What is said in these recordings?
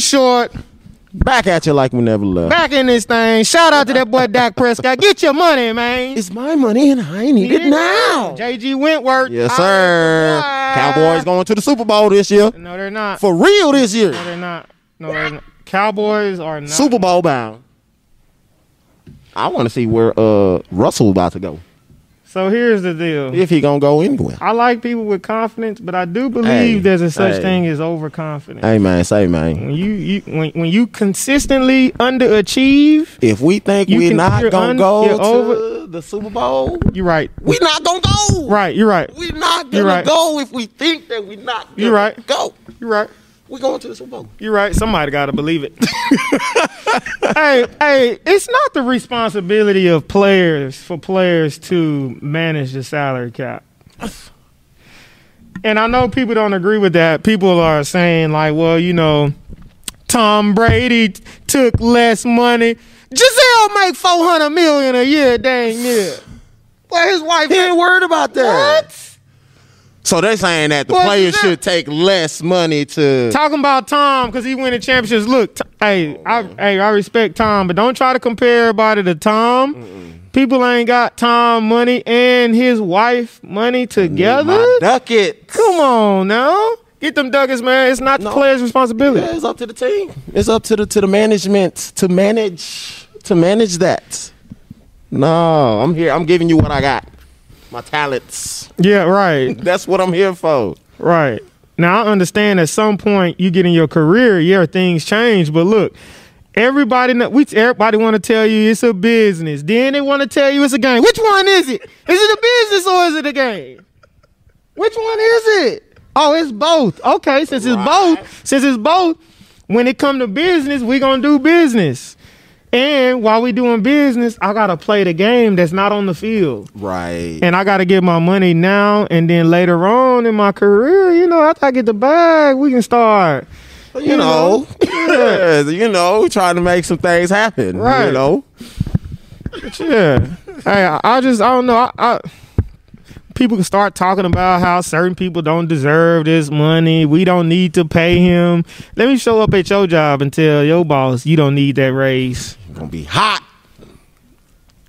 short. Back at you like we never left. Back in this thing. Shout out to that boy Dak Prescott. Get your money, man. It's my money and I need it now. JG Wentworth. Yes, sir. Cowboys going to the Super Bowl this year. No, they're not. For real this year. No, they're not. No, they're not. Cowboys are not. Super Bowl bound. I want to see where uh Russell about to go. So here's the deal. If he gonna go anywhere. I like people with confidence, but I do believe Hey, there's a such hey. thing as overconfidence. Hey man, say man. When you, you when, when you consistently underachieve, If we think we're not gonna un- go to over- the Super Bowl, you're right. We're not gonna go. Right, you're right. We're not gonna right. go if we think that we're not gonna You're right. go. You're right. We're going to the Super Bowl. You're right. Somebody got to believe it. hey, hey, it's not the responsibility of players for players to manage the salary cap. And I know people don't agree with that. People are saying like, well, you know, Tom Brady t- took less money. Gisele make four hundred million a year, dang near. Well, his wife He ain't worried about that. what? So they're saying that the Well, players that- should take less money to. Talking about Tom because he winning championships. Look, t- hey, I, hey, I respect Tom, but don't try to compare everybody to Tom. People ain't got Tom money and his wife money together. Duck it. Come on now, get them duckets, man. It's not the player's responsibility. Yeah, it's up to the team. It's up to the to the management to manage to manage that. No, I'm here. I'm giving you what I got. My talents. Yeah, right, That's what I'm here for. right. Now I understand at some point you get in your career, yeah, things change. But look, everybody, know, we everybody want to tell you it's a business. Then they want to tell you it's a game. Which one is it? Is it a business or is it a game? Which one is it? Oh, it's both. Okay, since it's both, since it's both, when it come to business, we gonna do business. And while we doing business, I gotta play the game that's not on the field. Right. And I gotta get my money now and then later on in my career, you know, after I get the bag, we can start. you know, yeah, you know, trying to make some things happen. Right. You know. Yeah. hey, I, I just I don't know. I, I people can start talking about how certain people don't deserve this money. We don't need to pay him. Let me show up at your job and tell your boss you don't need that raise. Gonna be hot.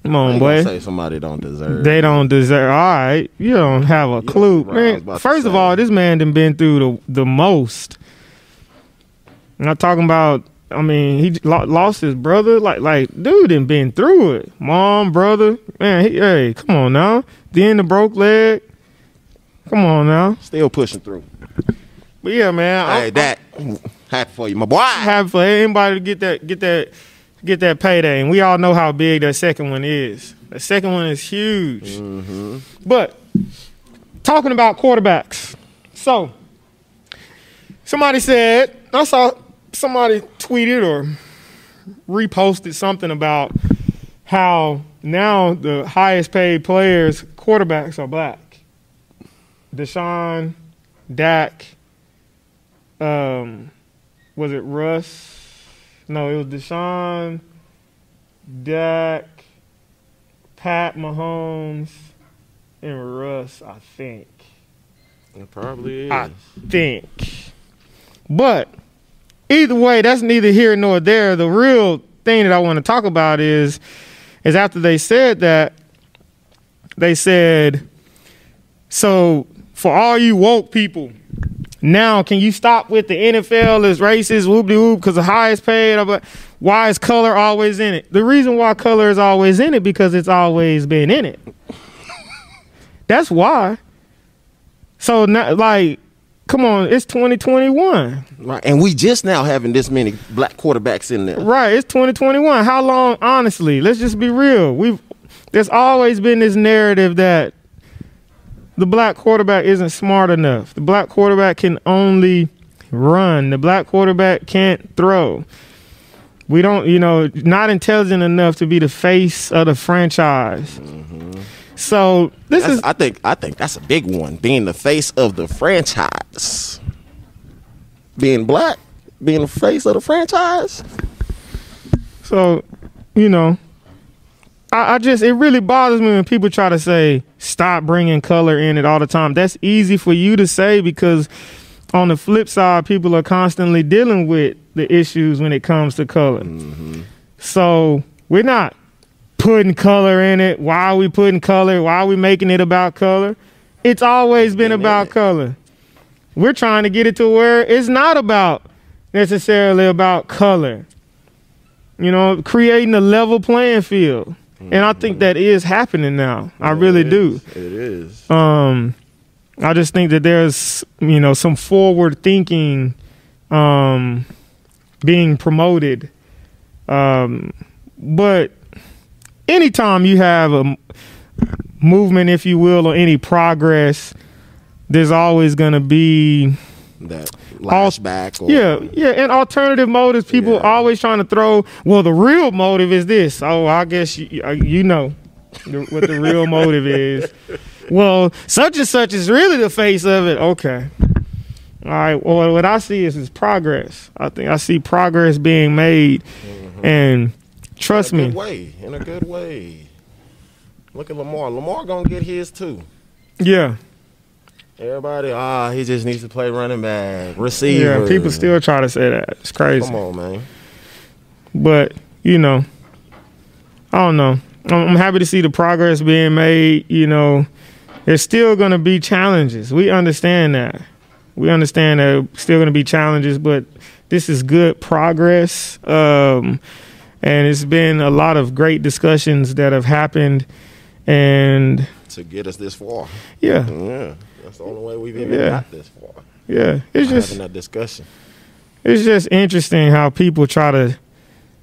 Come I on, boy. say somebody don't deserve. They don't deserve. All right, you don't have a clue, right, man. First of all, this man done been through the the most. I'm not talking about. I mean, he lost his brother. Like, like, dude, done been through it. Mom, brother, man. He, hey, come on now. Then the broke leg. Come on now. Still pushing through. But yeah, man. Hey, that happy for you, my boy. happy for anybody to get that get that get that payday. And we all know how big that second one is. The second one is huge. But talking about quarterbacks. So somebody said I saw somebody tweeted or reposted something about how now the highest paid players, quarterbacks are black. Deshaun, Dak, um, was it Russ? No, it was Deshaun, Dak, Pat Mahomes, and Russ, I think. It probably is. I think. But either way, that's neither here nor there. The real thing that I want to talk about is is after they said that, they said, so for all you woke people, now can you stop with the NFL is racist, whoop de whoop, because the highest paid, but why is color always in it? The reason why color is always in it because it's always been in it. That's why. So now, like, come on, it's 2021. Right. And we just now having this many black quarterbacks in there. Right, it's 2021. How long? Honestly, let's just be real. We've there's always been this narrative that the black quarterback isn't smart enough. The black quarterback can only run. The black quarterback can't throw. We don't, you know, not intelligent enough to be the face of the franchise. Mm-hmm. So this That's, is I think I think that's a big one. Being the face of the franchise. Being black, being the face of the franchise. So, you know, I, I just it really bothers me when people try to say stop bringing color in it all the time. That's easy for you to say because on the flip side, people are constantly dealing with the issues when it comes to color. Mm-hmm. So we're not putting color in it. Why are we putting color? Why are we making it about color? It's always been Been about color. We're trying to get it to where it's not about necessarily about color. You know, creating a level playing field. And I think that is happening now. I really It do. It is. Um, I just think that there's you know some forward thinking um, being promoted. Um, but anytime you have a movement, if you will, or any progress, there's always going to be That lashback. Or, yeah, yeah, and alternative motives. People Yeah. always trying to throw. Well, the real motive is this. Oh, I guess you, uh, you know what the real motive is. Well, such and such is really the face of it. Okay. All right. Well, what I see is is progress. I think I see progress being made, and trust in me, way. In a good way. Look at Lamar. Lamar gonna get his too. yeah, Everybody, ah, he just needs to play running back, receiver. yeah. People still try to say that. It's crazy. Come on, man. but you know, I don't know. I'm, I'm happy to see the progress being made. You know, there's still going to be challenges. We understand that. We understand that still going to be challenges, but this is good progress. Um, and it's been a lot of great discussions that have happened. And To get us this far. yeah, Yeah. That's the only way we've even Yeah. got this far. yeah, it's Having just that discussion. it's just interesting how people try to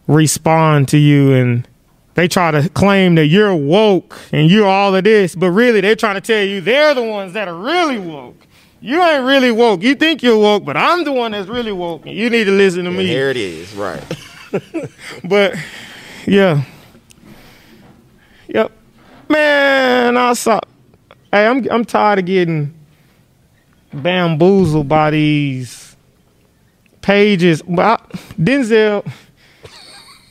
respond to you and they try to claim that you're woke and you're all of this, but really they're trying to tell you they're the ones that are really woke. You ain't really woke. You think you're woke, but I'm the one that's really woke. And you need to listen to And me. here it is, right. But yeah. Yep. Man, I saw Hey, I'm I'm tired of getting bamboozled by these pages. But I- Denzel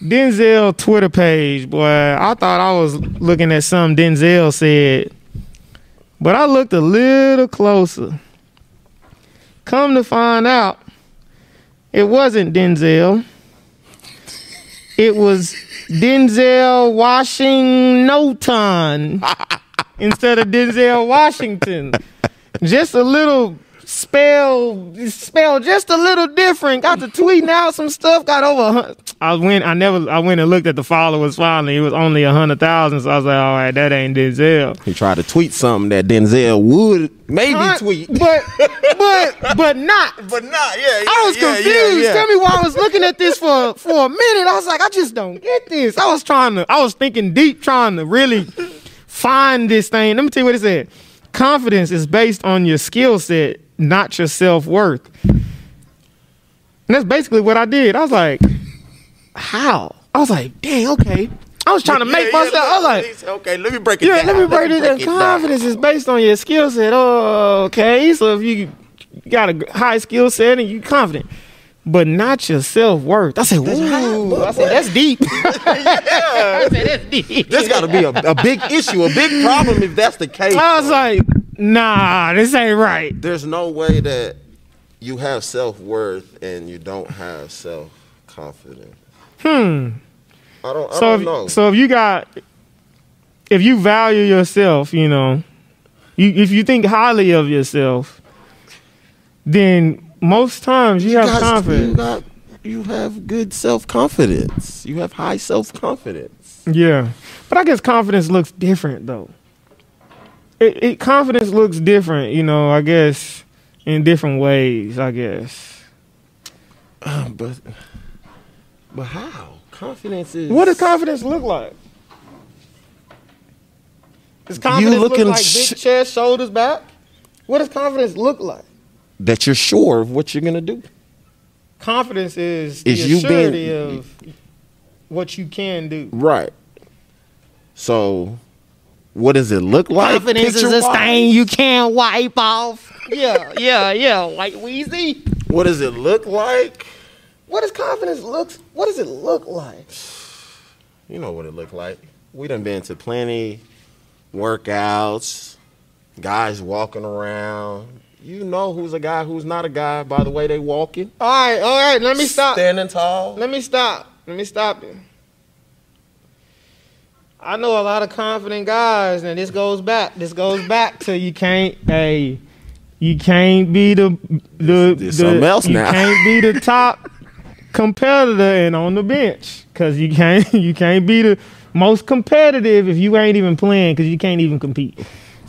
Denzel Twitter page, boy. I thought I was looking at something Denzel said. But I looked a little closer. Come to find out, it wasn't Denzel. It was Denzel Washington instead of Denzel Washington. Just a little spell, spell just a little different. Got to tweeting out some stuff. Got over. I went. I never. I went and looked at the followers. Finally, it was only a hundred thousand. So I was like, all right, that ain't Denzel. he tried to tweet something that Denzel would maybe tweet. but but but not. But not, yeah, I was confused. Tell me why I was looking at this for for a minute. I was like, I just don't get this. I was trying to. I was thinking deep, trying to really find this thing. Let me tell you what it said. Confidence is based on your skill set, not your self worth. And that's basically what I did. I was like, how? I was like, dang, okay. I was trying to make myself. I was like, okay, let me break it yeah, down. let me break it down. down. Confidence is based on your skill set. Oh, okay. So if you got a high skill set and you confident, but not your self worth. I said, ooh. I said, that's deep. I said, that's deep. There's got to be a, a big issue, a big problem if that's the case. I was like, nah, this ain't right. There's no way that you have self worth and you don't have self confidence. Hmm. I don't. I So don't if, know. so if you got, if you value yourself, you know, you if you think highly of yourself, then most times you, have guys- confidence. You got. You have good self confidence. You have high self confidence. Yeah, but I guess confidence looks different though. It, it confidence looks different, you know. I guess in different ways. I guess. Uh, but. But how? Confidence is. What does confidence look like? Does confidence looking look like sh- big chest, shoulders back? What does confidence look like? That you're sure of what you're gonna do. Confidence is the you surety being- of what you can do. Right. So, what does it look like? Confidence is a picture-wise? stain you can't wipe off. Yeah, yeah, yeah. White Weezy. What does it look like? What does confidence look? What does it look like? You know what it looked like. We done been to plenty workouts, guys walking around, You know who's a guy, who's not a guy by the way they walking. All right, all right. Let me stop. Standing tall. Let me stop. Let me stop you. I know a lot of confident guys, and this goes back. This goes back to you can't. Hey, you can't be the the, This the something else you now. can't be the top competitor and on the bench because you can't you can't be the most competitive if you ain't even playing because you can't even compete.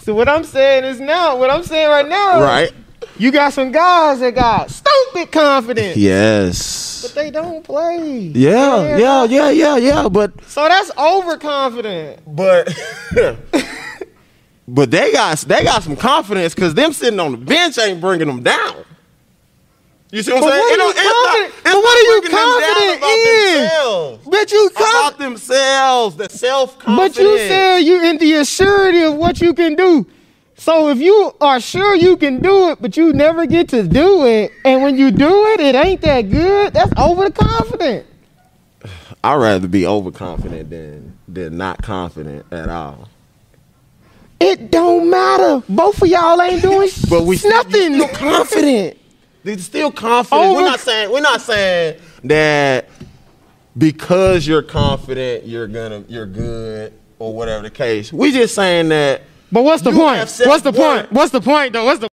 So what I'm saying is now, what I'm saying right now, Right. You got some guys that got stupid confidence, Yes. but they don't play. Yeah, They're yeah, not- yeah, yeah, yeah. But So that's overconfident. but but they got they got some confidence because them sitting on the bench ain't bringing them down. You see what I'm saying? what are you it's not- it's but what are you bringing them down confident in? themselves. But you About themselves, the self confidence. But you said you in the assurity of what you can do. So if you are sure you can do it, but you never get to do it, and when you do it, it ain't that good. That's overconfident. I'd rather be overconfident than than not confident at all. It don't matter. Both of y'all ain't doing But we nothing. you confident. They're still confident. Over- we're not saying we're not saying that because you're confident you're gonna you're good or whatever the case. We just saying that But what's the point? What's the self-worth. point? What's the point though? What's the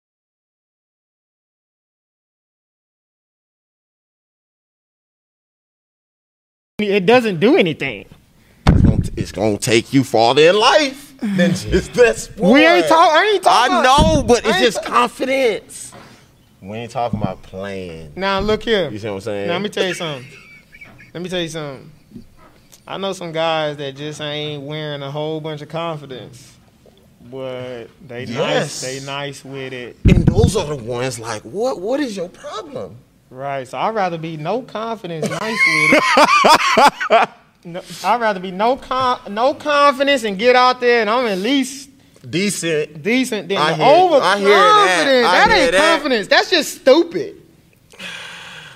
It doesn't do anything. it's gonna, it's gonna take you farther in life than just that sport. We ain't talk. I ain't talking. I know, but it's just confidence. We ain't talking about playing. Now look here. You see what I'm saying? Now let me tell you something. Let me tell you something. I know some guys that just ain't wearing a whole bunch of confidence, but they Yes. nice. They nice with it, and those are the ones like, what? What is your problem? right? So I'd rather be no confidence, nice with it. No, I'd rather be no con- no confidence and get out there and I'm at least Decent. decent than I the hear- I overconfident. hear that. I that hear ain't that. confidence. That's just stupid.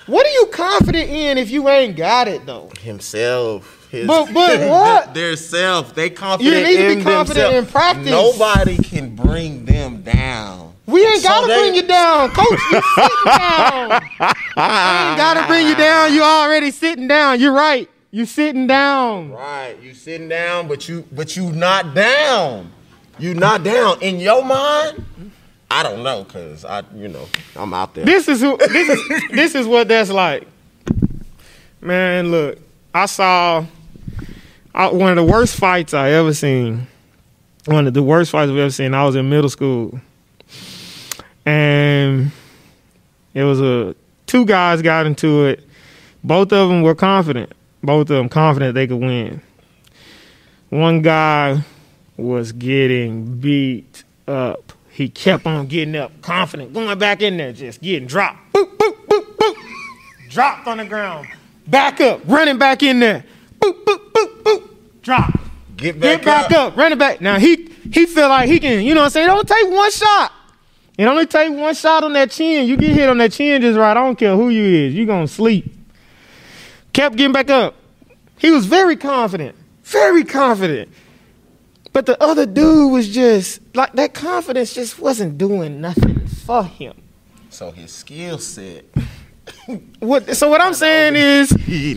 What are you confident in if you ain't got it though? himself. His, But- but what? Their self. They confident. You need to be confident themselves. in practice. Nobody can bring them down. We ain't So gotta they- bring you down, coach. You sitting down. I ain't gotta bring you down. You already sitting down. You're right. You sitting down. Right. You sitting down, but you but you not down. You not down in your mind. I don't know, cause I you know I'm out there. This is who. This is this is what that's like. Man, look. I saw I, one of the worst fights I ever seen. One of the worst fights I've ever seen. I was in middle school, and it was a two guys got into it. Both of them were confident. Both of them confident they could win. One guy was getting beat up. He kept on getting up, confident, going back in there, just getting dropped. Boop, boop, boop, boop. Dropped on the ground. Back up, running back in there. Boop, boop, boop, boop. Drop. Get back, Get back up. running back. Now he he feel like he can, you know what I'm saying? Don't take one shot. It only take one shot on that chin. You get hit on that chin just right. I don't care who you is. You gonna sleep. Kept getting back up. He was very confident. Very confident. But the other dude was just like that confidence just wasn't doing nothing for him. So his skill set. What so what I'm saying is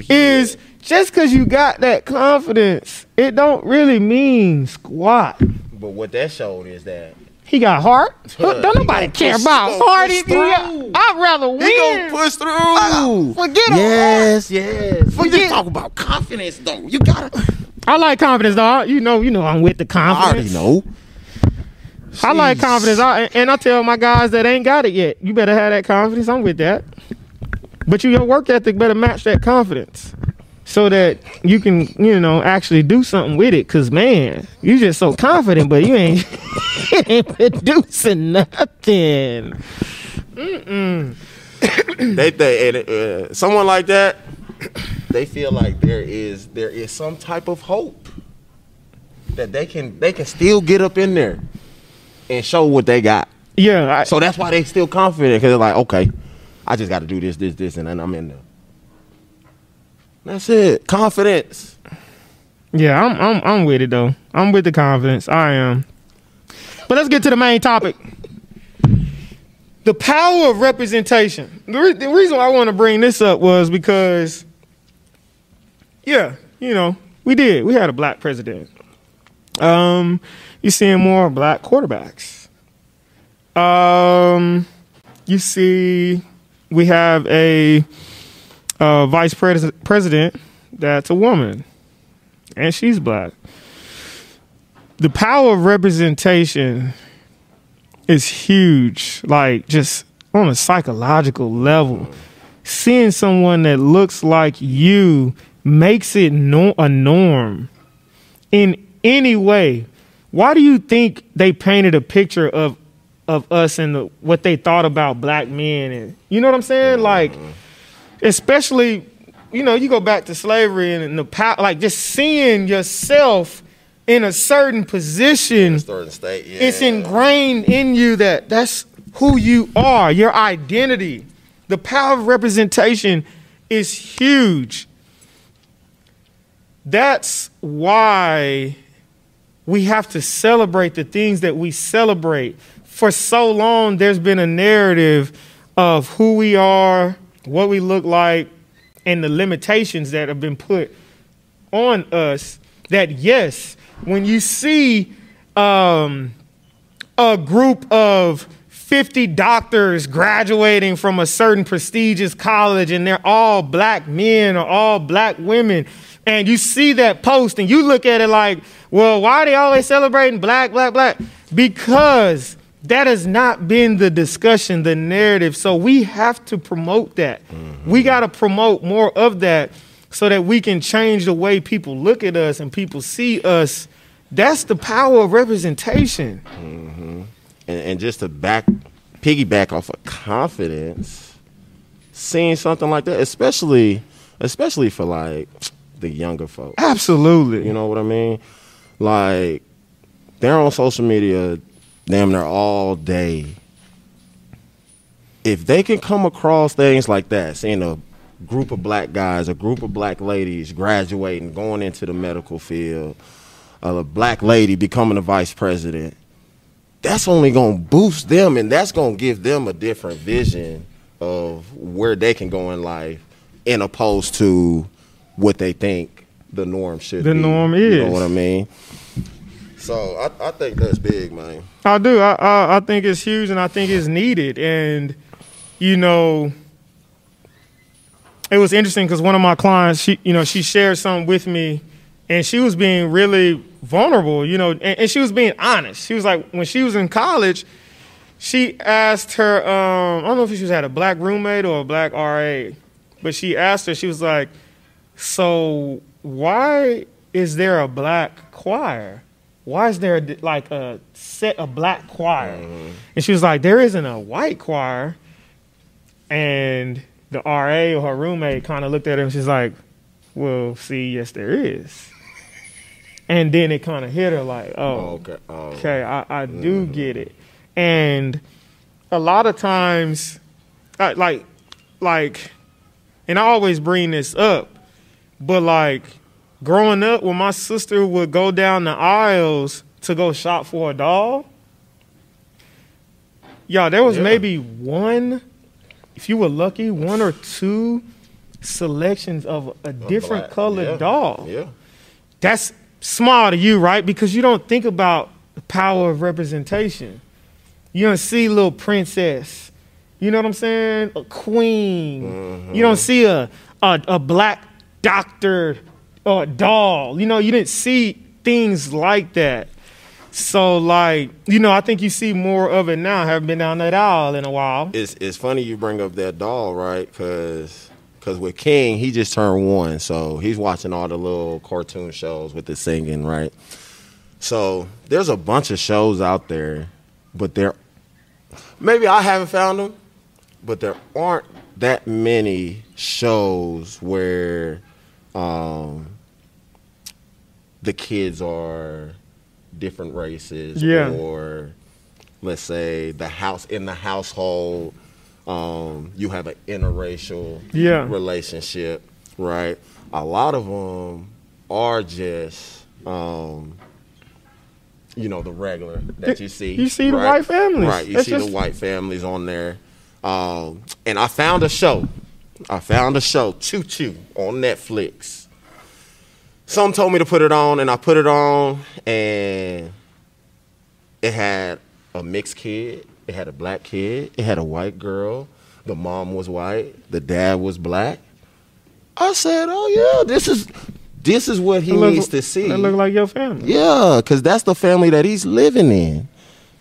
is just cause you got that confidence, it don't really mean squat. But what that showed is that He got heart. Huh, don't nobody care about he heart. If you. I'd rather he win. gonna push through. Forget him. Yes, yes. We Forget- just talk about confidence though. You gotta. I like confidence, dog. You know, you know, I'm with the confidence. I already confidence. know. I like confidence, I, and I tell my guys that ain't got it yet. You better have that confidence. I'm with that. But you, your work ethic better match that confidence, so that you can, you know, actually do something with it. Cause man, you just so confident, but you ain't, you ain't producing nothing. they they and, uh, someone like that they feel like there is there is some type of hope that they can they can still get up in there and show what they got Yeah, I, so that's why they still confident because they're like okay i just got to do this this this and then i'm in there that's it confidence yeah, I'm, I'm, I'm with it though. I'm with the confidence. I am. But let's get to the main topic. the power of representation. The, re- the reason why I want to bring this up was because, yeah, you know, we did. We had a black president. Um, you're seeing more black quarterbacks. Um, you see, we have a uh, vice pres- president that's a woman, and she's black. The power of representation is huge, like just on a psychological level. Seeing someone that looks like you makes it no- a norm in any way. Why do you think they painted a picture of of us and the, what they thought about black men and you know what I'm saying? Like especially you know, you go back to slavery and the power like just seeing yourself in a certain position Certain state, yeah. it's ingrained in you that that's who you are, your identity. The power of representation is huge. That's why we have to celebrate the things that we celebrate. For so long, there's been a narrative of who we are, what we look like, and the limitations that have been put on us. That, yes, when you see um, a group of 50 doctors graduating from a certain prestigious college and they're all black men or all black women and you see that post and you look at it like well why are they always celebrating black black black? Because that has not been the discussion the narrative. So we have to promote that. We mm-hmm. got to promote more of that so that we can change the way people look at us and people see us. That's the power of representation. Mm-hmm. And, and just to back piggyback off of confidence, seeing something like that, especially especially for like the younger folks. absolutely You know what I mean? Like they're on social media damn near all day. If they can come across things like that, seeing a group of black guys, a group of black ladies graduating, going into the medical field, a black lady becoming a vice president, that's only going to boost them and that's going to give them a different vision of where they can go in life in opposed to what they think the norm should The be. norm You know what I mean? So I, I think that's big, man. I do. I, I I think it's huge, and I think it's needed. And you know, it was interesting because one of my clients, she you know, she shared something with me, and she was being really vulnerable. You know, and, and she was being honest. She was like, when she was in college, she asked her. Um, I don't know if she had a black roommate or a black RA, but she asked her. She was like, "So why is there a black choir?" why is there a, like a set a black choir? Mm-hmm. And she was like, there isn't a white choir. And the RA or her roommate kind of looked at her and she's like, well, see, yes, there is. And then it kind of hit her like, Oh, oh, okay. Oh. okay, I, I do mm-hmm. get it. And a lot of times, uh, like, like, and I always bring this up, but like, growing up, when my sister would go down the aisles to go shop for a doll, y'all, there was Yeah. maybe one, if you were lucky, one or two selections of a different Black- colored yeah. doll Yeah. that's small to you, right? Because you don't think about the power of representation. You don't see little princess. You know what I'm saying? A queen. You don't mm-hmm. see a, a a black doctor or a doll. You know, you didn't see things like that. So like, you know, I think you see more of it now. I haven't been down that aisle in a while. It's it's funny you bring up that doll, right? Because with King, he just turned one, so he's watching all the little cartoon shows with the singing, right? So there's a bunch of shows out there, but there maybe I haven't found them, but there aren't that many shows where um, the kids are different races Yeah. or let's say the house in the household um, you have an interracial Yeah. relationship right a lot of them are just um, you know, the regular that you see. You see the white families. Right. You That's see just- the white families on there. Um, and I found a show. I found a show, Choo Choo, on Netflix. Some told me to put it on, and I put it on, and it had a mixed kid. It had a black kid. It had a white girl. The mom was white. The dad was black. I said, "Oh yeah, this is this is what he look- needs to see." That look like your family. Yeah, because that's the family that he's living in,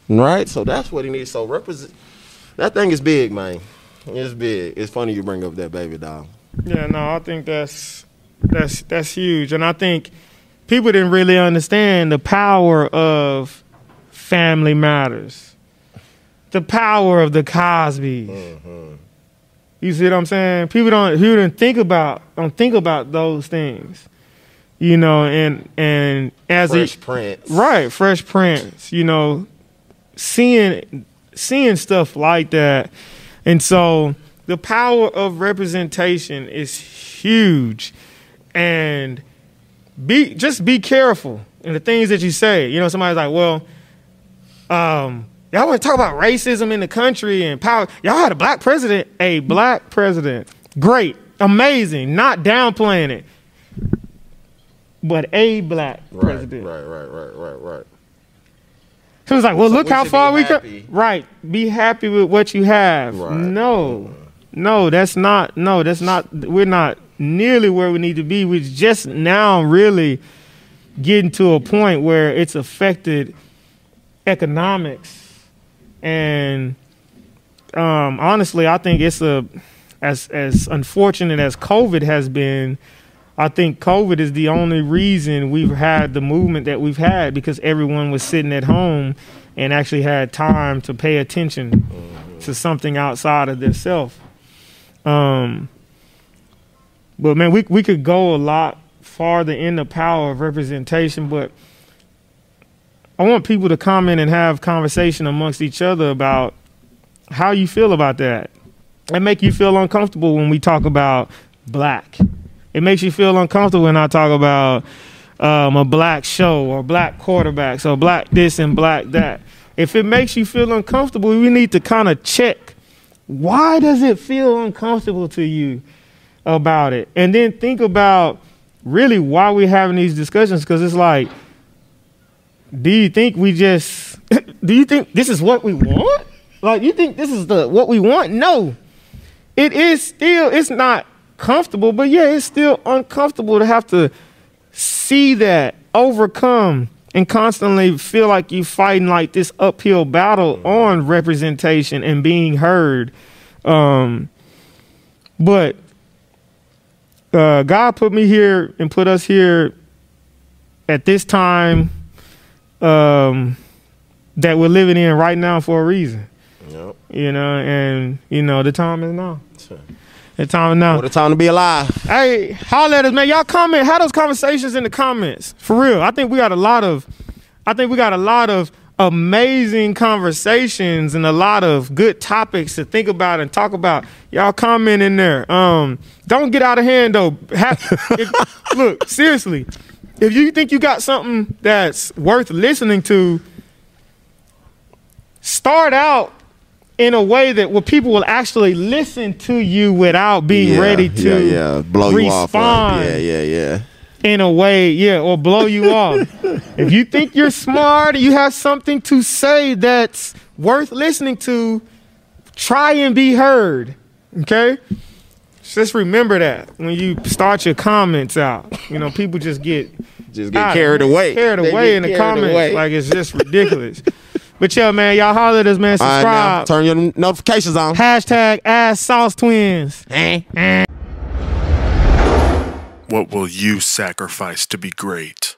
right? So that's what he needs. So represent that thing is big, man. It's big. It's funny you bring up that baby doll. Yeah, no, I think that's that's that's huge, and I think people didn't really understand the power of Family Matters, the power of the Cosbys. Mm-hmm. You see what I'm saying? People don't people didn't think about don't think about those things, you know, and and as Fresh it Prince, right, Fresh Prince, you know, seeing seeing stuff like that, and so the power of representation is huge, and be just be careful in the things that you say. You know, somebody's like, well, um, y'all want to talk about racism in the country and power. Y'all had a black president, a black president, great, amazing, not downplaying it, but a black Right, president. right, right, right, right, right. He was like, "Well, So look we how far we come." Right, be happy with what you have. Right. No, no, that's not. No, that's not. We're not nearly where we need to be. We're just now really getting to a point where it's affected economics, and um, honestly, I think it's a as as unfortunate as COVID has been. I think COVID is the only reason we've had the movement that we've had because everyone was sitting at home and actually had time to pay attention to something outside of themselves. Um, but man, we we could go a lot farther in the power of representation, but I want people to comment and have conversation amongst each other about how you feel about that. It make you feel uncomfortable when we talk about black. It makes you feel uncomfortable when I talk about um, a black show or black quarterbacks or black this and black that. If it makes you feel uncomfortable, we need to kind of check why does it feel uncomfortable to you about it, and then think about really why we're having these discussions. Because it's like, do you think we just? do you think this is what we want? Like, you think this is the what we want? No, it is still. It's not comfortable, but yeah, it's still uncomfortable to have to see that overcome and constantly feel like you're fighting like this uphill battle on representation and being heard. Um, but uh, God put me here and put us here at this time um, that we're living in right now for a reason. Yep. You know, and you know the time is now. The time now. What a time to be alive. Hey, holler at us, man. Y'all comment. Have those conversations in the comments. For real. I think we got a lot of I think we got a lot of amazing conversations and a lot of good topics to think about and talk about. Y'all comment in there. Um, don't get out of hand though. Have, if- look, seriously. If you think you got something that's worth listening to, start out in a way that where people will actually listen to you without being Yeah, ready to yeah, yeah. blow you off. yeah, yeah, yeah. in a way, yeah, or blow you off. If you think you're smart, you have something to say that's worth listening to, try and be heard. Okay? Just remember that when you start your comments out. You know, people just get Just get carried away. Carried away in the comments. away. Like it's just ridiculous. but yeah, man, y'all holler at us, man. All right, now, Subscribe. turn your notifications on. Hashtag ass sauce twins. What will you sacrifice to be great?